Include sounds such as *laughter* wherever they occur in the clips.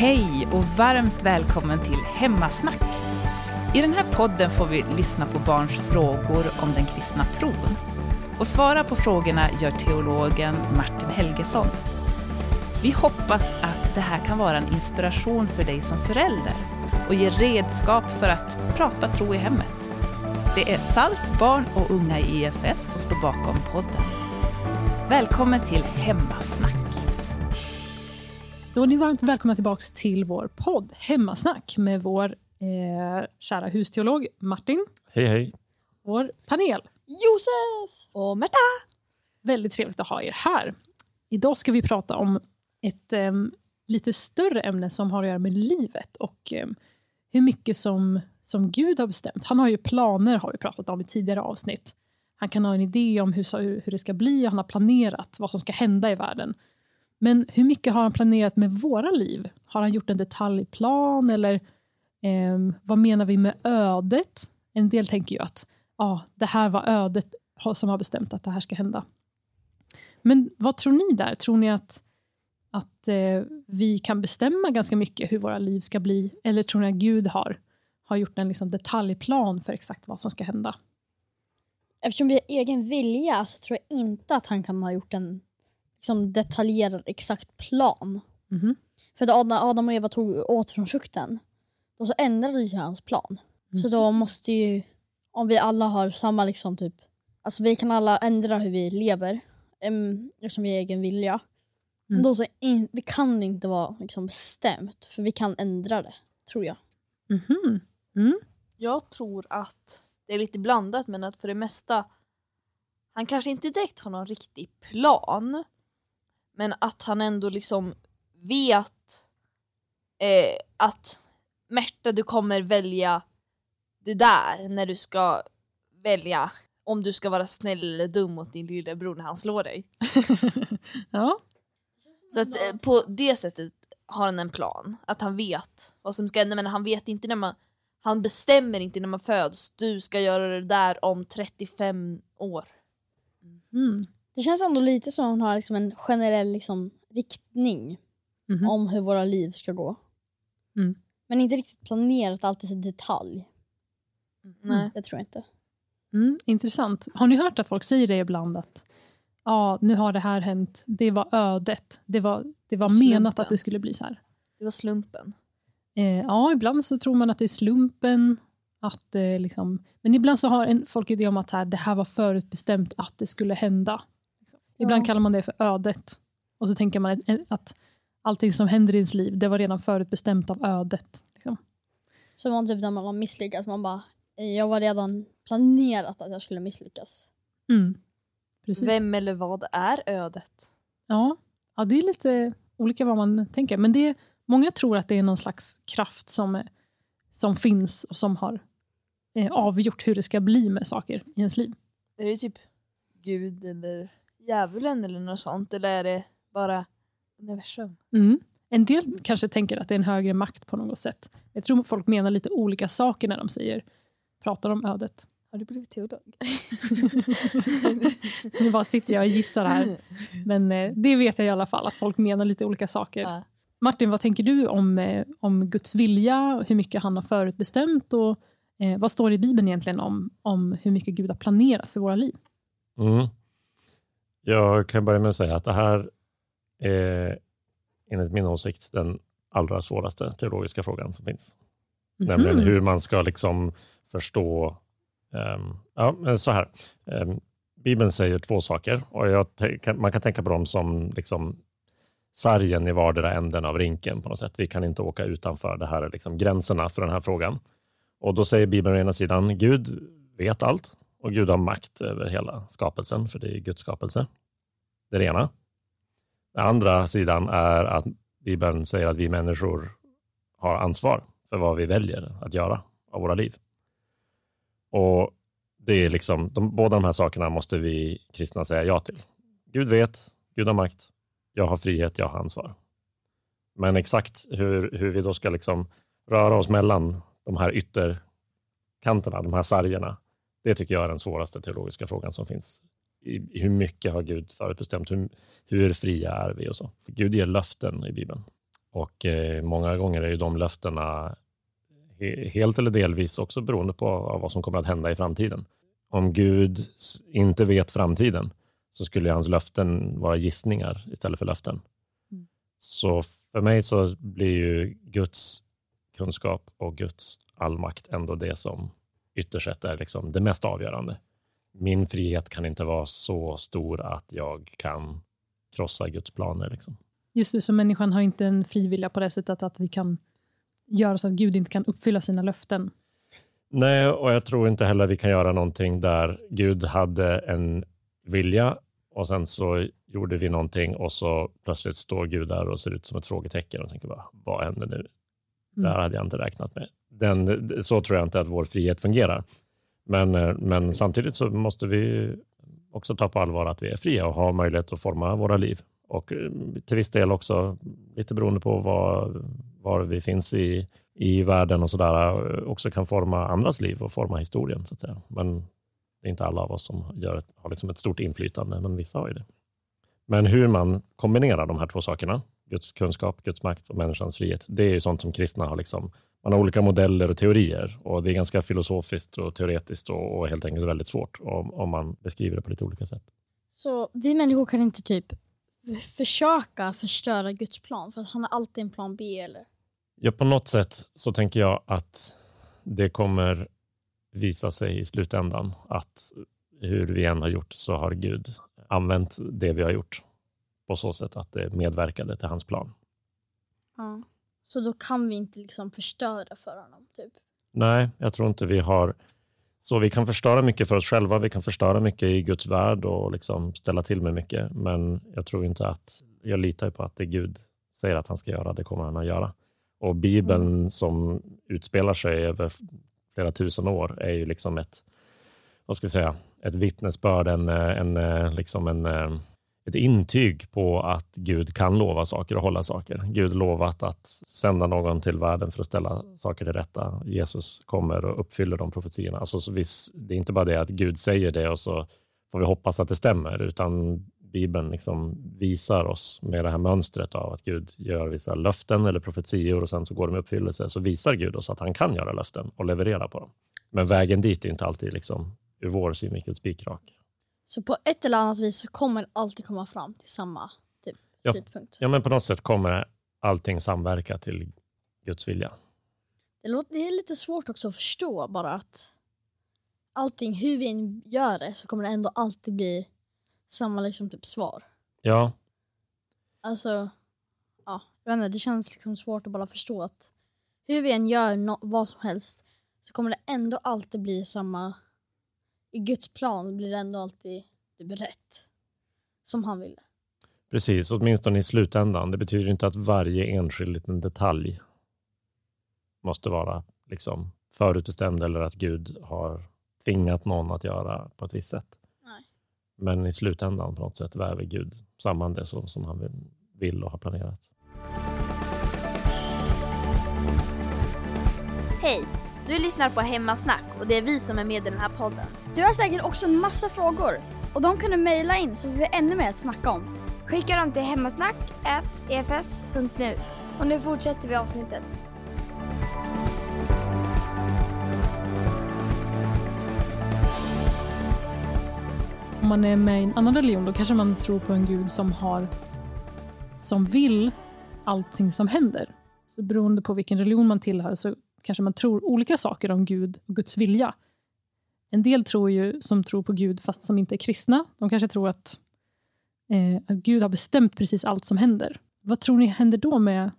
Hej och varmt välkommen till Hemmasnack. I den här podden får vi lyssna på barns frågor om den kristna tron. Och svara på frågorna gör teologen Martin Helgesson. Vi hoppas att det här kan vara en inspiration för dig som förälder och ge redskap för att prata tro i hemmet. Det är SALT, barn och unga i EFS som står bakom podden. Välkommen till Hemmasnack. Då är ni varmt välkomna tillbaka till vår podd Hemmasnack med vår eh, kära husteolog Martin. Hej, hej. Vår panel. Josef och Märta. Väldigt trevligt att ha er här. Idag ska vi prata om ett eh, lite större ämne som har att göra med livet och eh, hur mycket som, som Gud har bestämt. Han har ju planer, har vi pratat om i tidigare avsnitt. Han kan ha en idé om hur, hur det ska bli och han har planerat vad som ska hända i världen. Men hur mycket har han planerat med våra liv? Har han gjort en detaljplan eller eh, vad menar vi med ödet? En del tänker ju att ah, det här var ödet som har bestämt att det här ska hända. Men vad tror ni där? Tror ni att, att eh, vi kan bestämma ganska mycket hur våra liv ska bli? Eller tror ni att Gud har, har gjort en liksom detaljplan för exakt vad som ska hända? Eftersom vi har egen vilja så tror jag inte att han kan ha gjort en liksom, detaljerad exakt plan. Mhm. För att Adam, Adam och Eva tog åt från frukten, då så ändrade ju hans plan. Så då måste ju, om vi alla har samma liksom typ, alltså vi kan alla ändra hur vi lever, um, eftersom vi egen vilja. Mm. Då så in, det kan inte vara liksom bestämt, för vi kan ändra det, tror jag. Mhm. Mm. Jag tror att det är lite blandat men att för det mesta han kanske inte direkt har någon riktig plan men att han ändå liksom vet eh, att Märta du kommer välja det där när du ska välja om du ska vara snäll eller dum mot din lillebror när han slår dig. *laughs* ja. Så att eh, på det sättet har han en plan, att han vet vad som ska hända men han vet inte när man han bestämmer inte när man föds, du ska göra det där om 35 år. Mm. Det känns ändå lite som att hon har liksom en generell liksom, riktning Mhm. om hur våra liv ska gå. Mm. Men inte riktigt planerat alltid i detalj. Nej. Det tror jag inte. Mm, intressant. Har ni hört att folk säger det ibland? Att ja, nu har det här hänt. Det var ödet. Det var, det var Slumpen. menat att det skulle bli så här. Det var slumpen. Eh, ja, ibland så tror man att det är slumpen. Att, eh, liksom, men ibland så har en, folk idé om att här, det här var förutbestämt att det skulle hända. Ibland Ja. kallar man det för ödet. Och så tänker man att, allting som händer i ens liv, det var redan förutbestämt av ödet. Liksom. Så man typ när man har misslyckats, man bara, jag var redan planerat att jag skulle misslyckas. Mm. Precis. Vem eller vad är ödet? Ja, ja, det är lite olika vad man tänker. Men det, många tror att det är någon slags kraft som, som finns och som har eh, avgjort hur det ska bli med saker i ens liv. Är det typ Gud eller djävulen eller något sånt eller är det bara universum? Mm. En del kanske tänker att det är en högre makt på något sätt. Jag tror folk menar lite olika saker när de säger, pratar om ödet. Har du blivit teolog? *laughs* Nu bara sitter jag och gissar här. Men eh, det vet jag i alla fall, att folk menar lite olika saker. Ja. Martin, vad tänker du om, eh, om Guds vilja, hur mycket han har förutbestämt och eh, vad står det i Bibeln egentligen om, om hur mycket Gud har planerat för våra liv? Mm. Jag kan börja med att säga att det här är enligt min åsikt den allra svåraste teologiska frågan som finns. Nämligen Mhm. hur man ska liksom förstå... ehm, ja, men så här. Ehm, Bibeln säger två saker och kan- man kan tänka på dem som liksom sargen i vardera änden av rinken på något sätt. Vi kan inte åka utanför. Det här är liksom gränserna för den här frågan. Och då säger Bibeln å ena sidan, Gud vet allt och Gud har makt över hela skapelsen, för det är Guds skapelse. Det är det ena. Den andra sidan är att Bibeln säger att vi människor har ansvar för vad vi väljer att göra av våra liv. Och det är liksom, de, båda de här sakerna måste vi kristna säga ja till. Gud vet, Gud har makt, jag har frihet, jag har ansvar. Men exakt hur, hur vi då ska liksom röra oss mellan de här ytterkanterna, de här sargerna, det tycker jag är den svåraste teologiska frågan som finns. I, hur mycket har Gud förutbestämt? Hur, hur fria är vi och så? Gud ger löften i Bibeln. Och eh, många gånger är ju de löftena he, helt eller delvis också beroende på av vad som kommer att hända i framtiden. Om Gud inte vet framtiden så skulle hans löften vara gissningar istället för löften. Mm. Så för mig så blir ju Guds kunskap och Guds allmakt ändå det som ytterst sett är liksom det mest avgörande. Min frihet kan inte vara så stor att jag kan krossa Guds planer. Liksom. Just det, så människan har inte en frivilliga på det sättet att vi kan göra så att Gud inte kan uppfylla sina löften. Nej, och jag tror inte heller vi kan göra någonting där Gud hade en vilja och sen så gjorde vi någonting och så plötsligt står Gud där och ser ut som ett frågetecken och tänker bara, vad händer nu? Det här hade jag inte räknat med. Den, så tror jag inte att vår frihet fungerar. Men, eh, men samtidigt så måste vi också ta på allvar att vi är fria och har möjlighet att forma våra liv. Och eh, till viss del också, lite beroende på var, var vi finns i, i världen och sådär, eh, också kan forma andras liv och forma historien. så att säga. Men det är inte alla av oss som gör ett, har liksom ett stort inflytande, men vissa har ju det. Men hur man kombinerar de här två sakerna, Guds kunskap, Guds makt och människans frihet, det är ju sånt som kristna har liksom man har olika modeller och teorier och det är ganska filosofiskt och teoretiskt och, och helt enkelt väldigt svårt om, om man beskriver det på lite olika sätt. Så vi människor kan inte typ försöka förstöra Guds plan för att han har alltid en plan B eller? Ja, på något sätt så tänker jag att det kommer visa sig i slutändan att hur vi än har gjort så har Gud använt det vi har gjort på så sätt att det medverkade till hans plan. Ja. Så då kan vi inte liksom förstöra för honom typ? Nej, jag tror inte vi har så vi kan förstöra mycket för oss själva, vi kan förstöra mycket i Guds värld och liksom ställa till med mycket. Men jag tror inte att, jag litar på att det Gud säger att han ska göra, det kommer han att göra. Och Bibeln som utspelar sig över flera tusen år är ju liksom ett, vad ska jag säga, ett vittnesbörd, en, en, liksom en, ett intyg på att Gud kan lova saker och hålla saker. Gud lovat att sända någon till världen för att ställa saker till rätta. Jesus kommer och uppfyller de profetierna. Alltså, så viss, det är inte bara det att Gud säger det och så får vi hoppas att det stämmer, utan Bibeln liksom visar oss med det här mönstret av att Gud gör vissa löften eller profetior och sen så går de i uppfyllelse, så visar Gud oss att han kan göra löften och leverera på dem. Men vägen dit är inte alltid liksom, ur vår synvinkel spikrak. Så på ett eller annat vis så kommer det alltid komma fram till samma typ, Ja. slutpunkt? Ja, men på något sätt kommer allting samverka till Guds vilja. Det, låter, det är lite svårt också att förstå bara att allting, hur vi än gör det så kommer det ändå alltid bli samma liksom typ svar. Ja, Alltså, ja, jag vet inte, det känns liksom svårt att bara förstå att hur vi än gör nå- vad som helst så kommer det ändå alltid bli samma, i Guds plan blir det ändå alltid typ rätt. Som han ville. precis. Åtminstone i slutändan. Det betyder inte att varje enskild liten detalj måste vara liksom förutbestämd eller att Gud har tvingat någon att göra på ett visst sätt. Nej. Men i slutändan på något sätt väver Gud samman det som, som han vill- vill och har planerat. Hej! Du lyssnar på Hemmasnack och det är vi som är med i den här podden. Du har säkert också en massa frågor och de kan du mejla in så vi har ännu mer att snacka om. Skicka dem till hemmasnack.efs.nu. Och nu fortsätter vi avsnittet. Om man är med i en annan religion då kanske man tror på en gud som har som vill allting som händer. Så beroende på vilken religion man tillhör så kanske man tror olika saker om Gud och Guds vilja. En del tror ju som tror på Gud fast som inte är kristna. De kanske tror att, eh, att Gud har bestämt precis allt som händer. Vad tror ni händer då med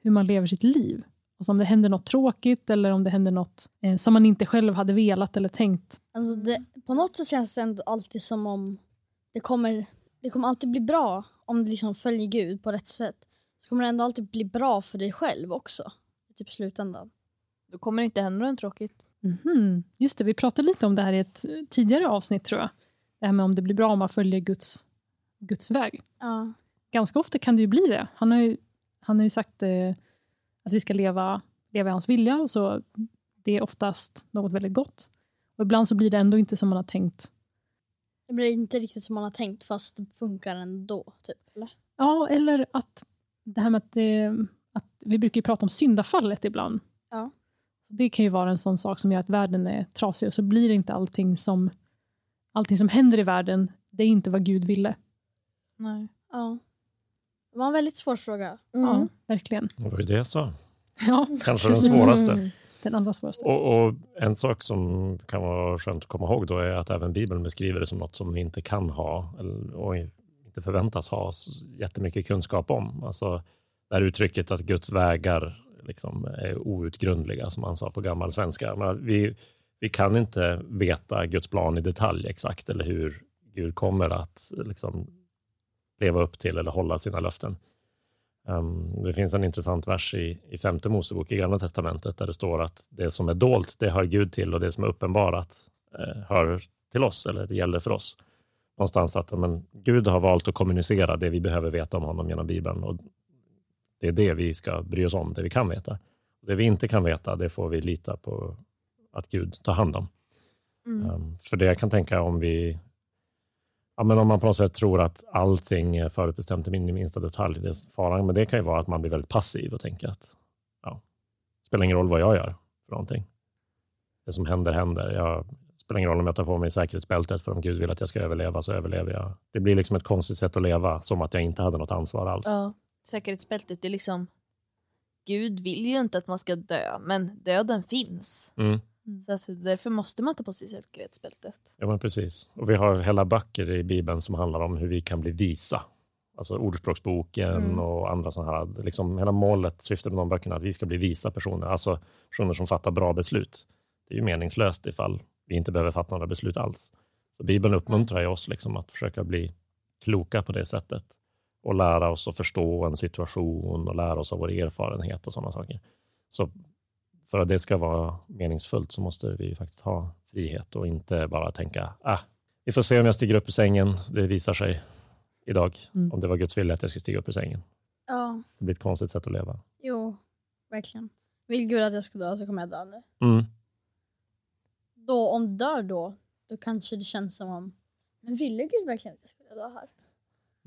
hur man lever sitt liv? Alltså om det händer något tråkigt eller om det händer något eh, som man inte själv hade velat eller tänkt. Alltså det, på något sätt känns det ändå alltid som om det kommer, det kommer alltid bli bra om du liksom följer Gud på rätt sätt. Så kommer det ändå alltid bli bra för dig själv också. Typ i Typ slutändan. Då kommer det inte hända något tråkigt. Mhm. Just det, vi pratade lite om det här i ett tidigare avsnitt tror jag. Det här med om det blir bra om man följer Guds, Guds väg. Ja. Ganska ofta kan det ju bli det. Han har ju, han har ju sagt eh, att vi ska leva, leva i hans vilja, och så det är oftast något väldigt gott. Och ibland så blir det ändå inte som man har tänkt. Det blir inte riktigt som man har tänkt fast det funkar ändå. Typ, eller? Ja, eller att det här med att, det, att vi brukar ju prata om syndafallet ibland. Ja. Det kan ju vara en sån sak som gör att världen är trasig och så blir inte allting som, allting som händer i världen, det är inte vad Gud ville. Nej. Ja. Det var en väldigt svår fråga. Ja, verkligen. Det var ju det jag sa. Ja, Kanske den svåraste. den allra svåraste. Och, och En sak som kan vara skönt att komma ihåg då är att även Bibeln beskriver det som något som vi inte kan ha eller, och inte förväntas ha jättemycket kunskap om. Alltså det här uttrycket att Guds vägar liksom är outgrundliga, som man sa på gammal svenska. Men vi, vi kan inte veta Guds plan i detalj exakt, eller hur Gud kommer att liksom, leva upp till eller hålla sina löften. Um, det finns en intressant vers i, i femte Mosebok i Gamla Testamentet där det står att det som är dolt, det hör Gud till och det som är uppenbarat eh, hör till oss, eller det gäller för oss. Någonstans att men, Gud har valt att kommunicera det vi behöver veta om honom genom Bibeln och det är det vi ska bry oss om, det vi kan veta. Det vi inte kan veta, det får vi lita på att Gud tar hand om. Mm. Um, för det jag kan tänka om vi Ja, men om man på något sätt tror att allting är förutbestämt i min minsta detalj, det är faran med det kan ju vara att man blir väldigt passiv och tänker att ja, det spelar ingen roll vad jag gör för någonting. Det som händer, händer. Jag, det spelar ingen roll om jag tar på mig säkerhetsbältet, för om Gud vill att jag ska överleva så överlever jag. Det blir liksom ett konstigt sätt att leva, som att jag inte hade något ansvar alls. Ja. Säkerhetsbältet är liksom... Gud vill ju inte att man ska dö, men döden finns. Mm. Så alltså, därför måste man ta på sig säkerhetsbältet. Ja, men precis. Och vi har hela böcker i Bibeln som handlar om hur vi kan bli visa. Alltså Ordspråksboken Mm. och andra sådana här. Liksom, hela målet, syftet med de böckerna, är att vi ska bli visa personer. Alltså personer som fattar bra beslut. Det är ju meningslöst ifall vi inte behöver fatta några beslut alls. Så Bibeln uppmuntrar ju oss liksom att försöka bli kloka på det sättet. Och lära oss att förstå en situation och lära oss av vår erfarenhet och sådana saker. Så för att det ska vara meningsfullt så måste vi faktiskt ha frihet och inte bara tänka, ah, vi får se om jag stiger upp ur sängen. Det visar sig idag Mm. om det var Guds vilja att jag ska stiga upp ur sängen. Ja, Det blir ett konstigt sätt att leva. jo, verkligen. Vill Gud att jag ska dö så kommer jag dö nu. Mm. Då, om du dör då, då kanske det känns som om, men ville Gud verkligen att jag skulle dö här?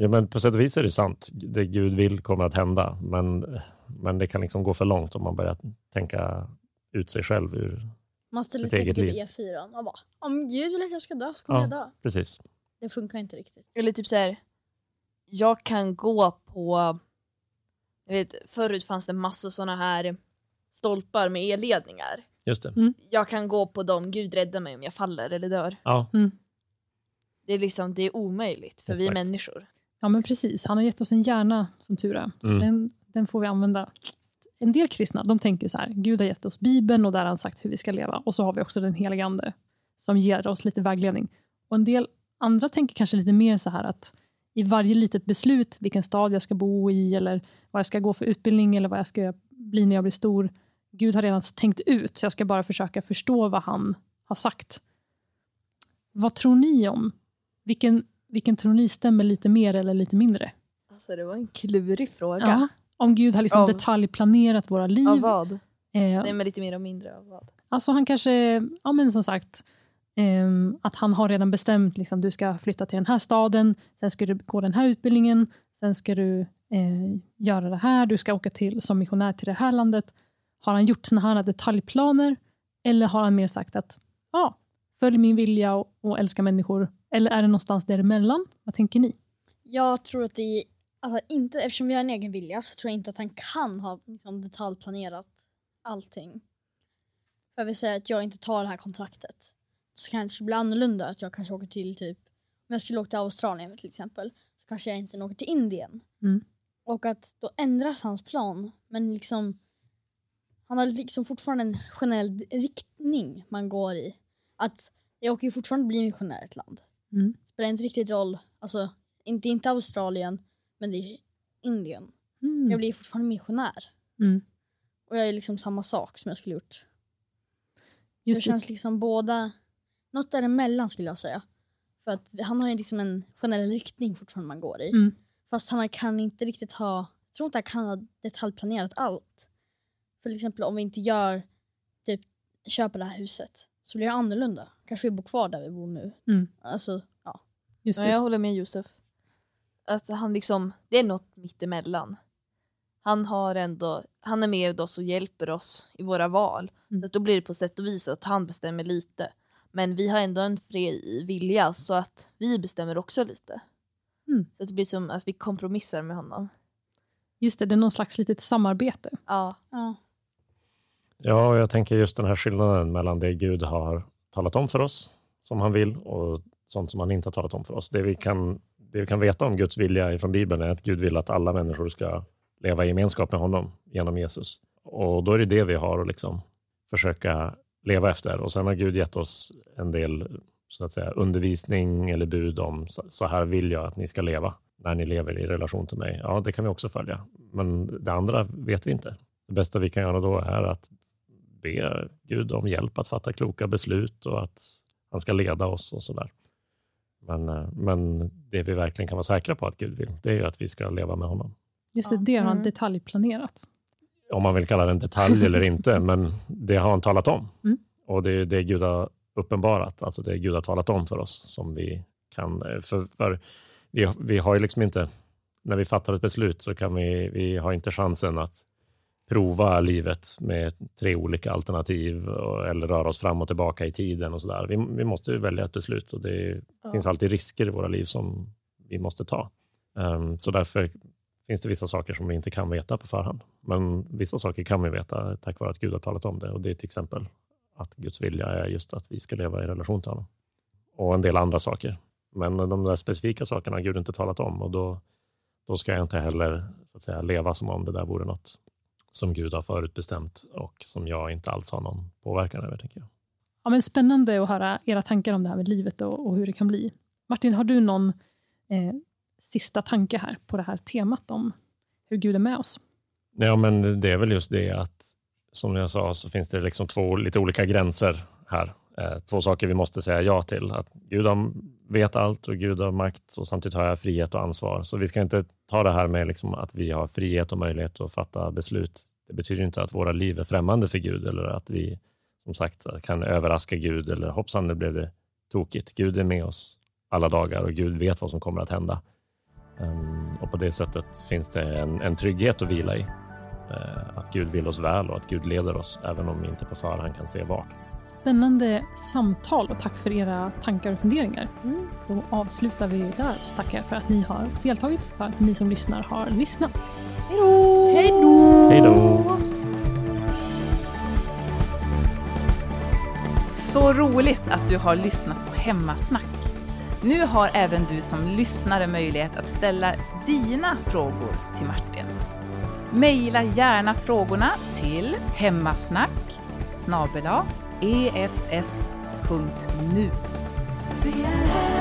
Ja, men på sätt och vis är det sant. Det Gud vill kommer att hända, men, men det kan liksom gå för långt om man börjar tänka ut sig själv ur... Man ställer sig på typ E4 och bara, om Gud vill att jag ska dö så kommer Ja. jag dö. Precis. Det funkar inte riktigt. Eller typ så här, jag kan gå på... Jag vet, förut fanns det massor såna här stolpar med elledningar. Just det. Jag kan gå på dem, Gud rädda mig om jag faller eller dör. Ja, Det är liksom, det är omöjligt för vi är Exakt. människor. Ja, men precis. Han har gett oss en hjärna, som tur är. Mm. Den, den får vi använda. En del kristna de tänker så här, Gud har gett oss Bibeln och där har han sagt hur vi ska leva. Och så har vi också den helige Ande som ger oss lite vägledning. Och en del andra tänker kanske lite mer så här att i varje litet beslut, vilken stad jag ska bo i eller vad jag ska gå för utbildning eller vad jag ska bli när jag blir stor. Gud har redan tänkt ut, så jag ska bara försöka förstå vad han har sagt. Vad tror ni om? Vilken, vilken tror ni stämmer lite mer eller lite mindre? Alltså det var en klurig fråga. Ja. Om Gud har liksom Av- detaljplanerat våra liv. Av vad? Eh, Nej men lite mer och mindre av vad? alltså han kanske, ja men som sagt, ehm, att han har redan bestämt, liksom, du ska flytta till den här staden, sen ska du gå den här utbildningen, sen ska du eh, göra det här, du ska åka till som missionär till det här landet. Har han gjort såna här detaljplaner? Eller har han mer sagt att, ja, följ min vilja och, och älska människor? Eller är det någonstans däremellan? Vad tänker ni? Jag tror att det alltså inte, eftersom vi har en egen vilja så tror jag inte att han kan ha liksom, detaljplanerat allting. För jag vill säga att jag inte tar det här kontraktet. Så kanske det blir annorlunda att jag kanske åker till typ, om jag skulle åka till Australien till exempel, så kanske jag inte åker till Indien. Mm. Och att då ändras hans plan. Men liksom, han har liksom fortfarande en generell riktning man går i. Att jag åker ju fortfarande bli missionär i ett land. Mm. Spelar inte riktigt roll, alltså inte, inte Australien, men det är Indien. Mm. Jag blir fortfarande missionär. Mm. Och jag är liksom samma sak som jag skulle gjort. Just det känns liksom båda, något däremellan skulle jag säga. För att han har ju liksom en generell riktning fortfarande man går i. Mm. Fast han kan inte riktigt ha, jag tror inte han kan ha detaljplanerat allt. För exempel om vi inte gör, typ köper det här huset så blir det annorlunda. Kanske vi bor kvar där vi bor nu. Mm. Alltså, ja. Just Ja, det. jag håller med Josef. Att han liksom, det är något mittemellan. han har ändå, han är med oss och hjälper oss i våra val. Mm. Så att då blir det på sätt och vis att han bestämmer lite. Men vi har ändå en fri vilja så att vi bestämmer också lite. Mm. Så att det blir som att vi kompromissar med honom. Just det, det är någon slags litet samarbete. Ja. Ja. Ja, jag tänker just den här skillnaden mellan det Gud har talat om för oss, som han vill, och sånt som han inte har talat om för oss. Det vi kan, det vi kan veta om Guds vilja från Bibeln är att Gud vill att alla människor ska leva i gemenskap med honom genom Jesus. Och då är det det vi har att liksom försöka leva efter. Och sen har Gud gett oss en del så att säga, undervisning eller bud om så- så här vill jag att ni ska leva när ni lever i relation till mig. Ja, det kan vi också följa. Men det andra vet vi inte. Det bästa vi kan göra då är att be Gud om hjälp att fatta kloka beslut och att han ska leda oss och sådär. Men, eh, men det vi verkligen kan vara säkra på att Gud vill, det är ju att vi ska leva med honom. Just det, det har han Mm. detaljplanerat. Om man vill kalla det en detalj eller inte, *laughs* men det har han talat om. Mm. Och det är det Gud har uppenbarat, alltså det Gud har talat om för oss som vi kan, eh, för, för vi, vi har ju liksom inte, när vi fattar ett beslut så kan vi, vi har inte chansen att prova livet med tre olika alternativ och, eller röra oss fram och tillbaka i tiden och sådär. Vi, vi måste ju välja ett beslut och det Ja. finns alltid risker i våra liv som vi måste ta. Ehm, så därför finns det vissa saker som vi inte kan veta på förhand. Men vissa saker kan vi veta tack vare att Gud har talat om det och det är till exempel att Guds vilja är just att vi ska leva i relation till honom. Och en del andra saker. Men de där specifika sakerna har Gud inte talat om och då, då ska jag inte heller så att säga, leva som om det där vore något som Gud har förutbestämt och som jag inte alls har någon påverkan över. Tänker jag. Ja, men spännande att höra era tankar om det här med livet och, och hur det kan bli. Martin, har du någon eh, sista tanke här på det här temat om hur Gud är med oss? Ja, men det är väl just det att som jag sa så finns det liksom två lite olika gränser här. Eh, två saker vi måste säga ja till. Att Gud har, vet allt och Gud har makt och samtidigt har jag frihet och ansvar. Så vi ska inte ta det här med liksom att vi har frihet och möjlighet att fatta beslut. Det betyder inte att våra liv är främmande för Gud eller att vi som sagt kan överraska Gud eller hoppsan, nu blev det tokigt. Gud är med oss alla dagar och Gud vet vad som kommer att hända. Ehm, och på det sättet finns det en, en trygghet att vila i. Eh, att Gud vill oss väl och att Gud leder oss, även om vi inte på förhand kan se vart. Spännande samtal och tack för era tankar och funderingar. Mm. Då avslutar vi där och så tackar jag för att ni har deltagit, för att ni som lyssnar har lyssnat. Hej då! Hej då! Så roligt att du har lyssnat på Hemmasnack. Nu har även du som lyssnare möjlighet att ställa dina frågor till Martin. Mejla gärna frågorna till hemmasnack snabel-a efs.nu. Det är